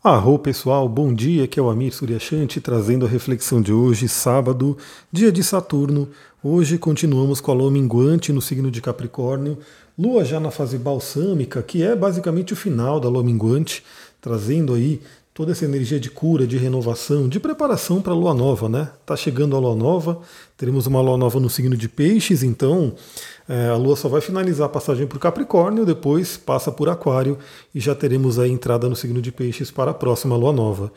Arro pessoal, bom dia, aqui é o Amir Suryashanti trazendo a reflexão de hoje, sábado, dia de Saturno. Hoje continuamos com a lua minguante no signo de Capricórnio, lua já na fase balsâmica, que é basicamente o final da lua minguante, trazendo aí toda essa energia de cura, de renovação, de preparação para a lua nova, né? Tá chegando a lua nova, teremos uma lua nova no signo de Peixes, então é, a lua só vai finalizar a passagem por Capricórnio, depois passa por Aquário e já teremos a entrada no signo de Peixes para a próxima lua nova.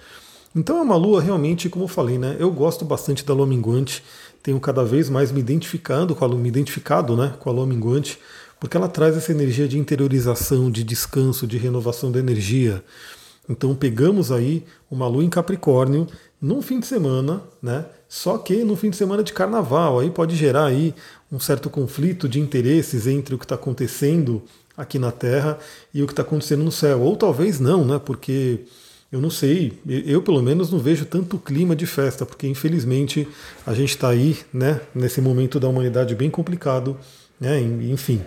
Então é uma lua realmente, como eu falei, né? Eu gosto bastante da lua minguante, tenho cada vez mais me identificando com a lua, me identificado, né, com a lua minguante, porque ela traz essa energia de interiorização, de descanso, de renovação da energia. Então pegamos aí uma lua em Capricórnio num fim de semana, né? Só que no fim de semana de carnaval, aí pode gerar aí um certo conflito de interesses entre o que está acontecendo aqui na Terra e o que está acontecendo no céu. Ou talvez não, né? Porque eu não sei, eu pelo menos não vejo tanto clima de festa, porque infelizmente a gente está aí, né, nesse momento da humanidade bem complicado né? Enfim.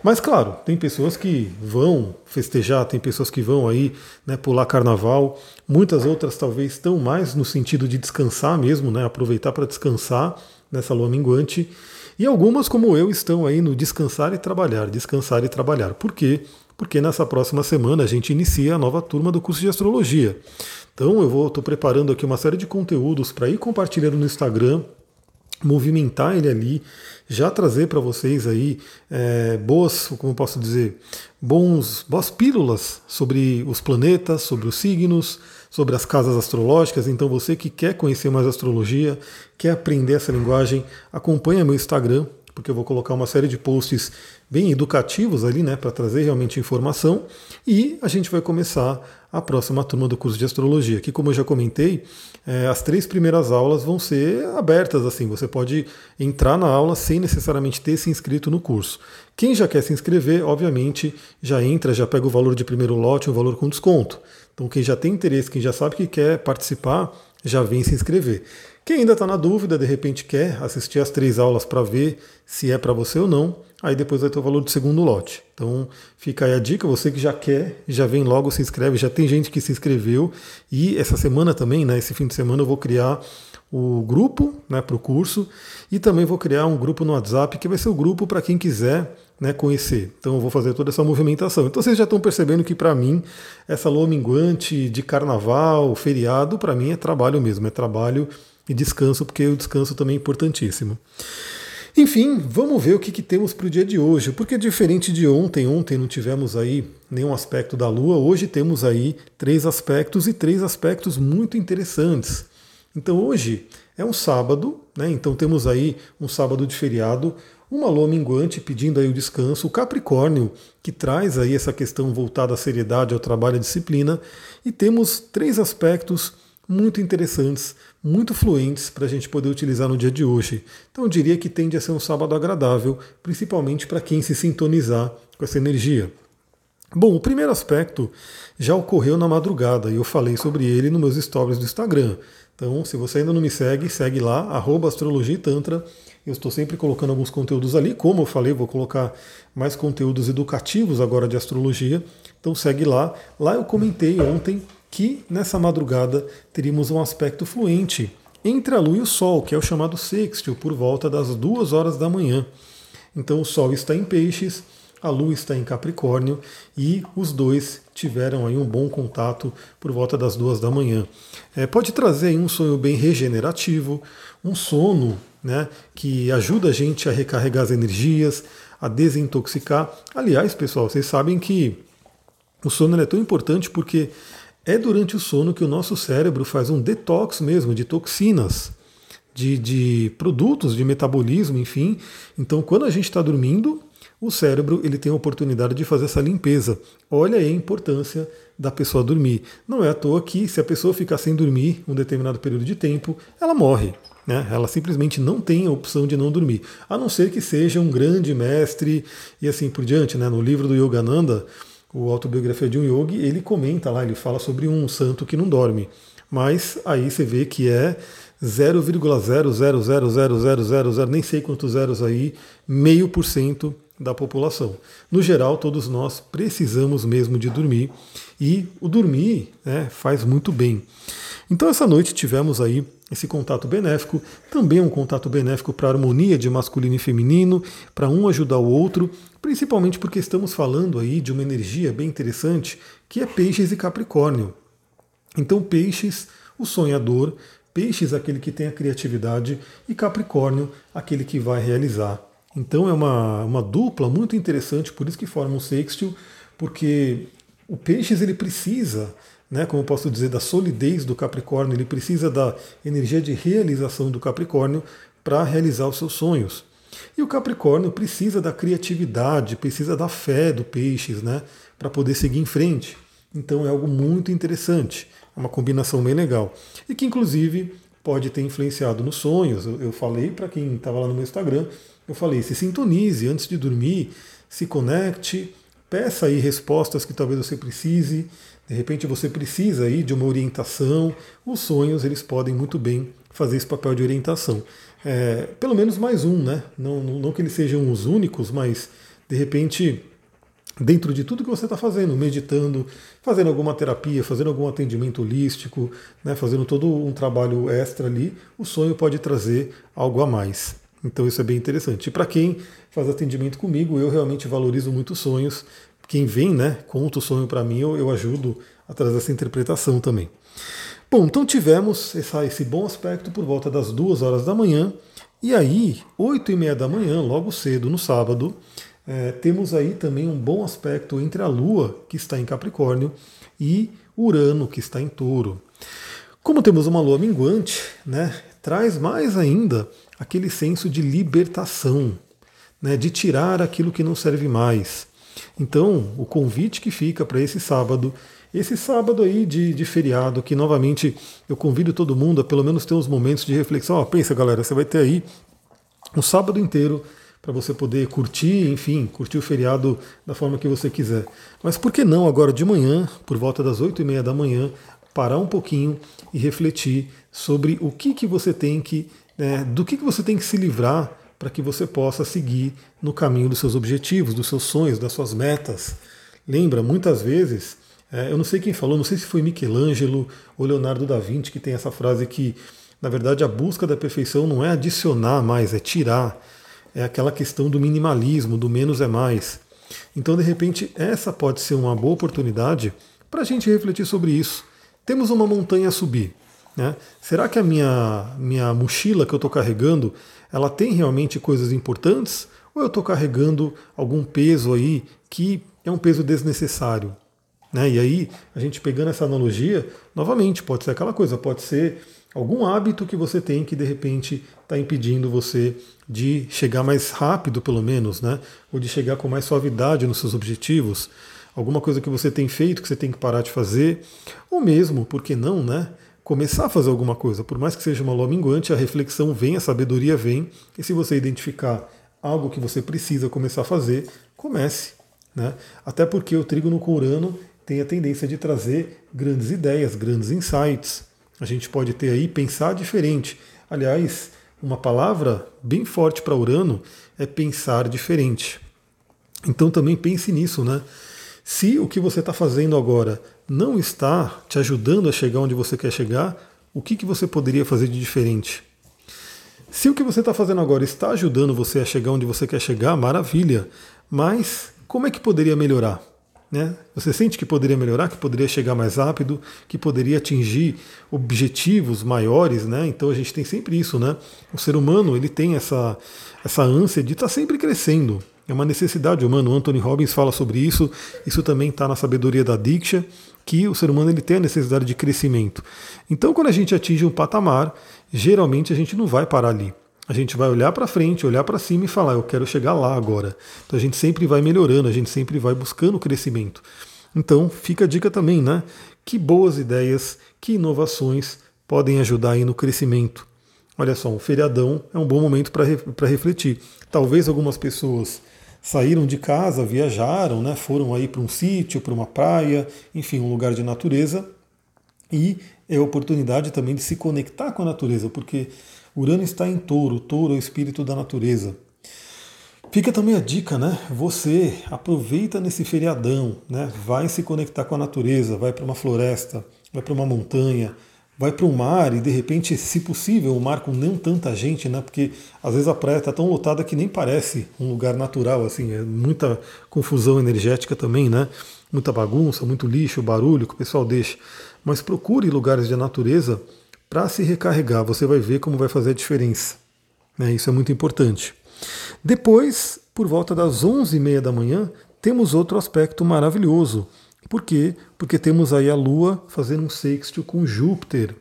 Mas claro, tem pessoas que vão festejar, tem pessoas que vão aí né, pular carnaval, muitas outras talvez estão mais no sentido de descansar mesmo, né? aproveitar para descansar nessa lua minguante. E algumas, como eu, estão aí no descansar e trabalhar, descansar e trabalhar. Por quê? Porque nessa próxima semana a gente inicia a nova turma do curso de astrologia. Então eu estou preparando aqui uma série de conteúdos para ir compartilhando no Instagram, movimentar ele ali, já trazer para vocês aí é, boas, como posso dizer, bons, boas pílulas sobre os planetas, sobre os signos, sobre as casas astrológicas. Então você que quer conhecer mais astrologia, quer aprender essa linguagem, acompanha meu Instagram, porque eu vou colocar uma série de posts bem educativos ali, né, para trazer realmente informação. E a gente vai começar a próxima turma do curso de astrologia, que como eu já comentei, é, as três primeiras aulas vão ser abertas, assim, você pode entrar na aula sem necessariamente ter se inscrito no curso. Quem já quer se inscrever, obviamente, já entra, já pega o valor de primeiro lote, um valor com desconto. Então quem já tem interesse, quem já sabe que quer participar, já vem se inscrever. Quem ainda está na dúvida, de repente quer assistir as três aulas para ver se é para você ou não, aí depois vai ter o valor do segundo lote. Então fica aí a dica, você que já quer, já vem logo, se inscreve, já tem gente que se inscreveu e essa semana também, né, esse fim de semana eu vou criar o grupo né, para o curso e também vou criar um grupo no WhatsApp que vai ser o grupo para quem quiser né, conhecer. Então eu vou fazer toda essa movimentação. Então vocês já estão percebendo que para mim essa lua minguante de carnaval, feriado, para mim é trabalho mesmo, é trabalho e descanso, porque o descanso também é importantíssimo. Enfim, vamos ver o que, que temos para o dia de hoje, porque diferente de ontem, ontem não tivemos aí nenhum aspecto da Lua, hoje temos aí três aspectos e três aspectos muito interessantes. Então hoje é um sábado, né? Então temos aí um sábado de feriado, uma lua minguante pedindo aí o descanso, o Capricórnio, que traz aí essa questão voltada à seriedade, ao trabalho, à disciplina, e temos três aspectos muito interessantes, muito fluentes para a gente poder utilizar no dia de hoje. Então eu diria que tende a ser um sábado agradável, principalmente para quem se sintonizar com essa energia. Bom, o primeiro aspecto já ocorreu na madrugada e eu falei sobre ele nos meus stories do Instagram. Então, se você ainda não me segue, segue lá, arroba astrologia e tantra. Eu estou sempre colocando alguns conteúdos ali, como eu falei, vou colocar mais conteúdos educativos agora de astrologia. Então segue lá. Lá eu comentei ontem que nessa madrugada teríamos um aspecto fluente entre a Lua e o Sol, que é o chamado sextil, por volta das duas horas da manhã. Então o Sol está em Peixes, a Lua está em Capricórnio e os dois tiveram aí um bom contato por volta das duas da manhã. É, pode trazer um sonho bem regenerativo, um sono né, que ajuda a gente a recarregar as energias, a desintoxicar. Aliás, pessoal, vocês sabem que o sono é tão importante porque é durante o sono que o nosso cérebro faz um detox mesmo de toxinas, de, de produtos de metabolismo, enfim. Então, quando a gente está dormindo, o cérebro ele tem a oportunidade de fazer essa limpeza. Olha aí a importância da pessoa dormir. Não é à toa que se a pessoa ficar sem dormir um determinado período de tempo, ela morre. Né? Ela simplesmente não tem a opção de não dormir, a não ser que seja um grande mestre e assim por diante. Né? No livro do Yogananda, o Autobiografia de um Yogi, ele comenta lá, ele fala sobre um santo que não dorme. Mas aí você vê que é 0,0000000, nem sei quantos zeros aí, meio por cento da população. No geral, todos nós precisamos mesmo de dormir e o dormir né, faz muito bem. Então, essa noite tivemos aí esse contato benéfico, também um contato benéfico para a harmonia de masculino e feminino, para um ajudar o outro, principalmente porque estamos falando aí de uma energia bem interessante que é Peixes e Capricórnio. Então, Peixes, o sonhador, Peixes, aquele que tem a criatividade, e Capricórnio, aquele que vai realizar. Então, é uma, uma dupla muito interessante, por isso que forma um sextil, porque o Peixes ele precisa né, como eu posso dizer, da solidez do Capricórnio, ele precisa da energia de realização do Capricórnio para realizar os seus sonhos. E o Capricórnio precisa da criatividade, precisa da fé do Peixes, né, para poder seguir em frente. Então é algo muito interessante, é uma combinação bem legal. E que inclusive pode ter influenciado nos sonhos. Eu, falei para quem estava lá no meu Instagram, eu falei, se sintonize antes de dormir, se conecte, peça aí respostas que talvez você precise. De repente você precisa aí de uma orientação. Os sonhos eles podem muito bem fazer esse papel de orientação. É, pelo menos mais um, né? Não, não, não que eles sejam os únicos, mas de repente dentro de tudo que você está fazendo, meditando, fazendo alguma terapia, fazendo algum atendimento holístico, né, fazendo todo um trabalho extra ali, o sonho pode trazer algo a mais. Então isso é bem interessante. E para quem faz atendimento comigo, eu realmente valorizo muito sonhos, quem vem, né, conta o sonho para mim, eu, eu ajudo a trazer essa interpretação também. Bom, então tivemos essa, esse bom aspecto por volta das duas horas da manhã, e aí, oito e meia da manhã, logo cedo no sábado, é, temos aí também um bom aspecto entre a Lua, que está em Capricórnio, e Urano, que está em Touro. Como temos uma Lua minguante, né, traz mais ainda aquele senso de libertação, né, de tirar aquilo que não serve mais, então, o convite que fica para esse sábado, esse sábado aí de, de, feriado, que novamente eu convido todo mundo a pelo menos ter uns momentos de reflexão. Pensa, galera, você vai ter aí um sábado inteiro para você poder curtir, enfim, curtir o feriado da forma que você quiser. Mas por que não agora de manhã, por volta das oito e meia da manhã, parar um pouquinho e refletir sobre o que, que você tem que, né, do que, que você tem que se livrar para que você possa seguir no caminho dos seus objetivos, dos seus sonhos, das suas metas. Lembra, muitas vezes, é, eu não sei quem falou, não sei se foi Michelangelo ou Leonardo da Vinci que tem essa frase que, na verdade, a busca da perfeição não é adicionar mais, é tirar. É aquela questão do minimalismo, do menos é mais. Então, de repente, essa pode ser uma boa oportunidade para a gente refletir sobre isso. Temos uma montanha a subir. Né? Será que a minha, minha mochila que eu estou carregando, ela tem realmente coisas importantes? Ou eu estou carregando algum peso aí que é um peso desnecessário? Né? E aí, a gente pegando essa analogia, novamente, pode ser aquela coisa, pode ser algum hábito que você tem que de repente está impedindo você de chegar mais rápido, pelo menos, né? ou de chegar com mais suavidade nos seus objetivos. Alguma coisa que você tem feito que você tem que parar de fazer, ou mesmo, por que não, né? começar a fazer alguma coisa. Por mais que seja uma lua minguante, a reflexão vem, a sabedoria vem, e se você identificar algo que você precisa começar a fazer, comece. Né? Até porque o trigo no Urano tem a tendência de trazer grandes ideias, grandes insights. A gente pode ter aí pensar diferente. Aliás, uma palavra bem forte para Urano é pensar diferente. Então também pense nisso, né? Se o que você está fazendo agora não está te ajudando a chegar onde você quer chegar, o que, que você poderia fazer de diferente? Se o que você está fazendo agora está ajudando você a chegar onde você quer chegar, maravilha. Mas como é que poderia melhorar? Né? Você sente que poderia melhorar, que poderia chegar mais rápido, que poderia atingir objetivos maiores, né? Então a gente tem sempre isso, né? O ser humano ele tem essa, essa ânsia de estar tá sempre crescendo. É uma necessidade humana. O Anthony Robbins fala sobre isso. Isso também está na sabedoria da Diksha, que o ser humano ele tem a necessidade de crescimento. Então, quando a gente atinge um patamar, geralmente a gente não vai parar ali. A gente vai olhar para frente, olhar para cima e falar: eu quero chegar lá agora. Então a gente sempre vai melhorando, a gente sempre vai buscando crescimento. Então fica a dica também, né? Que boas ideias, que inovações podem ajudar aí no crescimento. Olha só, um feriadão é um bom momento para refletir. Talvez algumas pessoas saíram de casa, viajaram, né, foram aí para um sítio, para uma praia, enfim, um lugar de natureza. E é a oportunidade também de se conectar com a natureza, porque Urano está em touro, touro é o espírito da natureza. Fica também a dica, né? Você aproveita nesse feriadão, né? Vai se conectar com a natureza, vai para uma floresta, vai para uma montanha, vai para o mar e de repente, se possível, o mar com não tanta gente, né? Porque às vezes a praia está tão lotada que nem parece um lugar natural, assim, é muita confusão energética também, né? Muita bagunça, muito lixo, barulho que o pessoal deixa. Mas procure lugares de natureza para se recarregar. Você vai ver como vai fazer a diferença. Né? Isso é muito importante. Depois, por volta das 11h30 da manhã, temos outro aspecto maravilhoso. Por quê? Porque temos aí a Lua fazendo um sexto com Júpiter.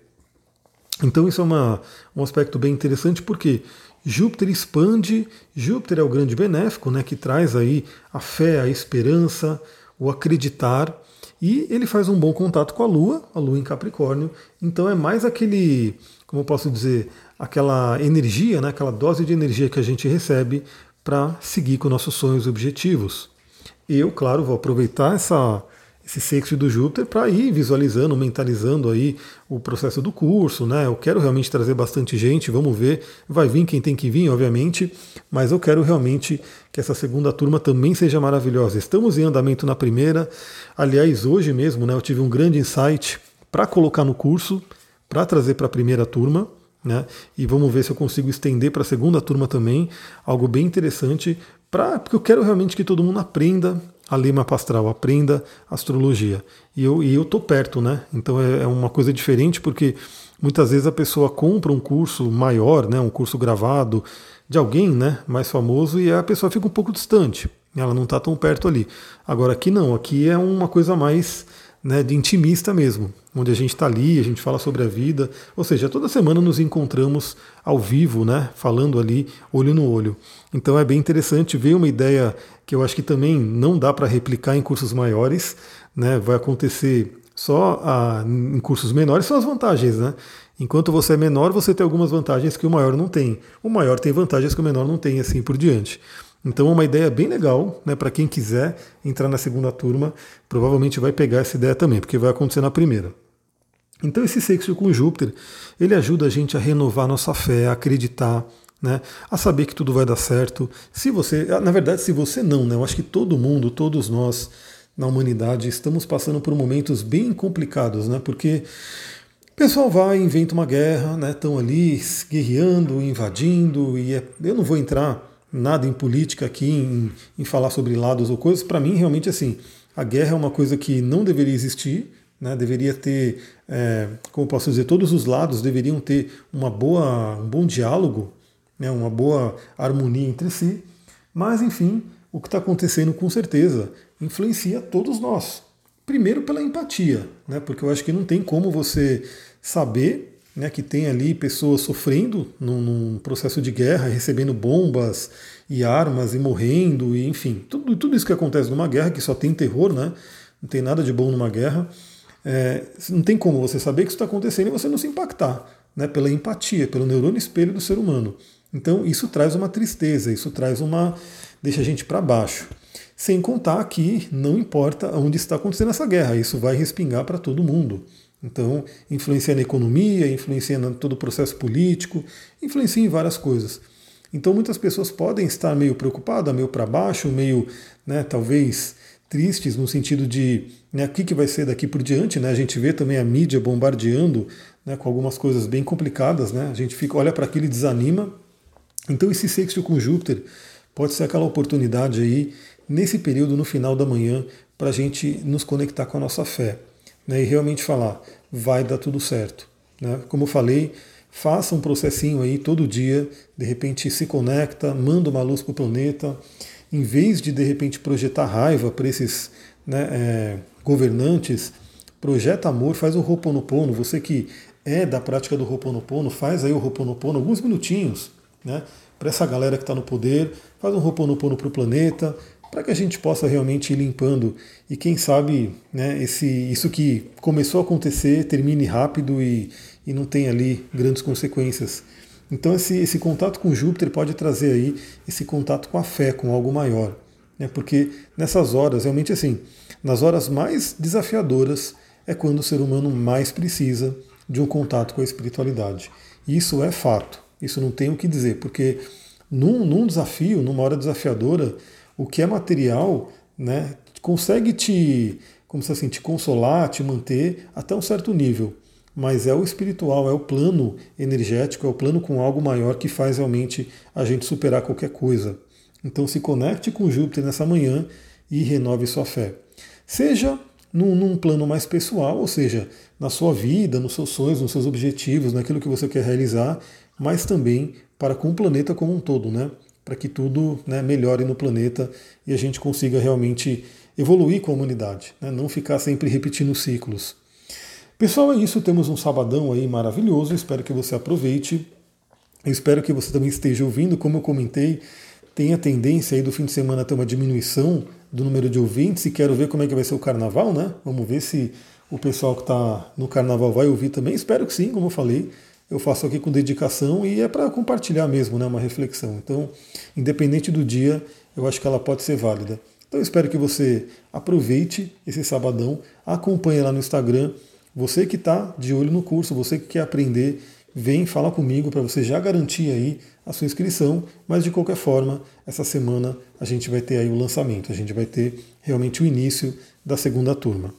Então isso é uma, um aspecto bem interessante porque Júpiter expande, Júpiter é o grande benéfico, né, que traz aí a fé, a esperança, o acreditar, e ele faz um bom contato com a Lua, a Lua em Capricórnio, então é mais aquele, como eu posso dizer, aquela energia, né, aquela dose de energia que a gente recebe para seguir com nossos sonhos e objetivos. Eu, claro, vou aproveitar essa, esse sexto do Júpiter para ir visualizando, mentalizando aí o processo do curso, né? Eu quero realmente trazer bastante gente, vamos ver, vai vir quem tem que vir, obviamente, mas eu quero realmente que essa segunda turma também seja maravilhosa. Estamos em andamento na primeira. Aliás, hoje mesmo, né, eu tive um grande insight para colocar no curso, para trazer para a primeira turma. Né? E vamos ver se eu consigo estender para a segunda turma também, algo bem interessante, pra, porque eu quero realmente que todo mundo aprenda a ler mapa astral, aprenda astrologia. E eu, e eu tô perto, né? Então é, é uma coisa diferente, porque muitas vezes a pessoa compra um curso maior, né? um curso gravado de alguém né? mais famoso, e a pessoa fica um pouco distante. Ela não está tão perto ali. Agora aqui não, aqui é uma coisa mais né, de intimista mesmo, onde a gente está ali, a gente fala sobre a vida, ou seja, toda semana nos encontramos ao vivo, né, falando ali olho no olho. Então é bem interessante ver uma ideia que eu acho que também não dá para replicar em cursos maiores, né, vai acontecer só a, em cursos menores, são as vantagens, né? Enquanto você é menor, você tem algumas vantagens que o maior não tem. O maior tem vantagens que o menor não tem, assim por diante. Então é uma ideia bem legal, né, para quem quiser entrar na segunda turma, provavelmente vai pegar essa ideia também, porque vai acontecer na primeira. Então esse sexto com Júpiter, ele ajuda a gente a renovar nossa fé, a acreditar, né, a saber que tudo vai dar certo. Se você, na verdade, se você não, né, eu acho que todo mundo, todos nós na humanidade estamos passando por momentos bem complicados, né, porque o pessoal vai inventa uma guerra, né, estão ali guerreando, invadindo, e é, eu não vou entrar nada em política aqui, em, em falar sobre lados ou coisas. Para mim, realmente, assim, a guerra é uma coisa que não deveria existir, né? deveria ter, é, como posso dizer, todos os lados deveriam ter uma boa, um bom diálogo, né? uma boa harmonia entre si. Mas, enfim, o que está acontecendo com certeza influencia todos nós. Primeiro pela empatia, né? porque eu acho que não tem como você saber né, que tem ali pessoas sofrendo num, num, processo de guerra, recebendo bombas e armas e morrendo, e enfim, tudo, tudo isso que acontece numa guerra, que só tem terror, né, não tem nada de bom numa guerra, é, não tem como você saber que isso está acontecendo e você não se impactar né, pela empatia, pelo neurônio espelho do ser humano. Então isso traz uma tristeza, isso traz uma. deixa a gente para baixo. Sem contar que não importa onde está acontecendo essa guerra, isso vai respingar para todo mundo. Então, influencia na economia, influencia em todo o processo político, influencia em várias coisas. Então, muitas pessoas podem estar meio preocupadas, meio para baixo, meio, né, talvez tristes no sentido de né, o que, que vai ser daqui por diante. Né? A gente vê também a mídia bombardeando né, com algumas coisas bem complicadas. Né? A gente fica, olha para aquilo e desanima. Então, esse sexto com Júpiter pode ser aquela oportunidade aí, nesse período, no final da manhã, para a gente nos conectar com a nossa fé né, e realmente falar, vai dar tudo certo. Né? Como eu falei, faça um processinho aí todo dia, de repente se conecta, manda uma luz para o planeta, em vez de de repente projetar raiva para esses né, é, governantes, projeta amor, faz o Ho'oponopono, você que é da prática do Ho'oponopono, faz aí o Ho'oponopono alguns minutinhos, né, para essa galera que está no poder, faz um Ho'oponopono para o planeta, para que a gente possa realmente ir limpando e quem sabe né, esse, isso que começou a acontecer termine rápido e, e não tenha ali grandes consequências. Então esse, esse contato com Júpiter pode trazer aí esse contato com a fé, com algo maior. Né, porque nessas horas, realmente assim, nas horas mais desafiadoras é quando o ser humano mais precisa de um contato com a espiritualidade. Isso é fato, isso não tem o que dizer, porque num, num desafio, numa hora desafiadora, o que é material, né, consegue te, como se assim, te consolar, te manter até um certo nível. Mas é o espiritual, é o plano energético, é o plano com algo maior que faz realmente a gente superar qualquer coisa. Então se conecte com Júpiter nessa manhã e renove sua fé. Seja num, num, plano mais pessoal, ou seja, na sua vida, nos seus sonhos, nos seus objetivos, naquilo que você quer realizar, mas também para com o planeta como um todo, né? Para que tudo né, melhore no planeta e a gente consiga realmente evoluir com a humanidade, né? não ficar sempre repetindo ciclos. Pessoal, é isso. Temos um sabadão aí maravilhoso. Espero que você aproveite. Eu espero que você também esteja ouvindo, como eu comentei, tem a tendência aí do fim de semana ter uma diminuição do número de ouvintes e quero ver como é que vai ser o carnaval, né? Vamos ver se o pessoal que está no carnaval vai ouvir também. Espero que sim, como eu falei. Eu faço aqui com dedicação e é para compartilhar mesmo, né? Uma reflexão. Então, independente do dia, eu acho que ela pode ser válida. Então, espero que você aproveite esse sabadão, acompanhe lá no Instagram. Você que está de olho no curso, você que quer aprender, vem falar comigo para você já garantir aí a sua inscrição, mas de qualquer forma, essa semana a gente vai ter aí o lançamento, a gente vai ter realmente o início da segunda turma.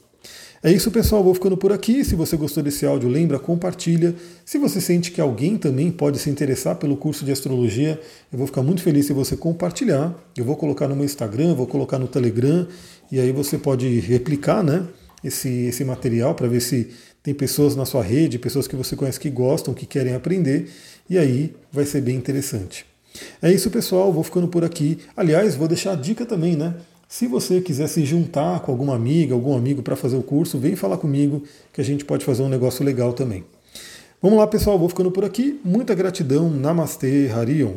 É isso, pessoal. Vou ficando por aqui. Se você gostou desse áudio, lembra, compartilha. Se você sente que alguém também pode se interessar pelo curso de astrologia, eu vou ficar muito feliz se você compartilhar. Eu vou colocar no meu Instagram, vou colocar no Telegram, e aí você pode replicar né, esse, esse material para ver se tem pessoas na sua rede, pessoas que você conhece que gostam, que querem aprender, e aí vai ser bem interessante. É isso, pessoal. Vou ficando por aqui. Aliás, vou deixar a dica também, né? Se você quiser se juntar com alguma amiga, algum amigo para fazer o curso, vem falar comigo que a gente pode fazer um negócio legal também. Vamos lá, pessoal. Vou ficando por aqui. Muita gratidão. Namastê, Harion.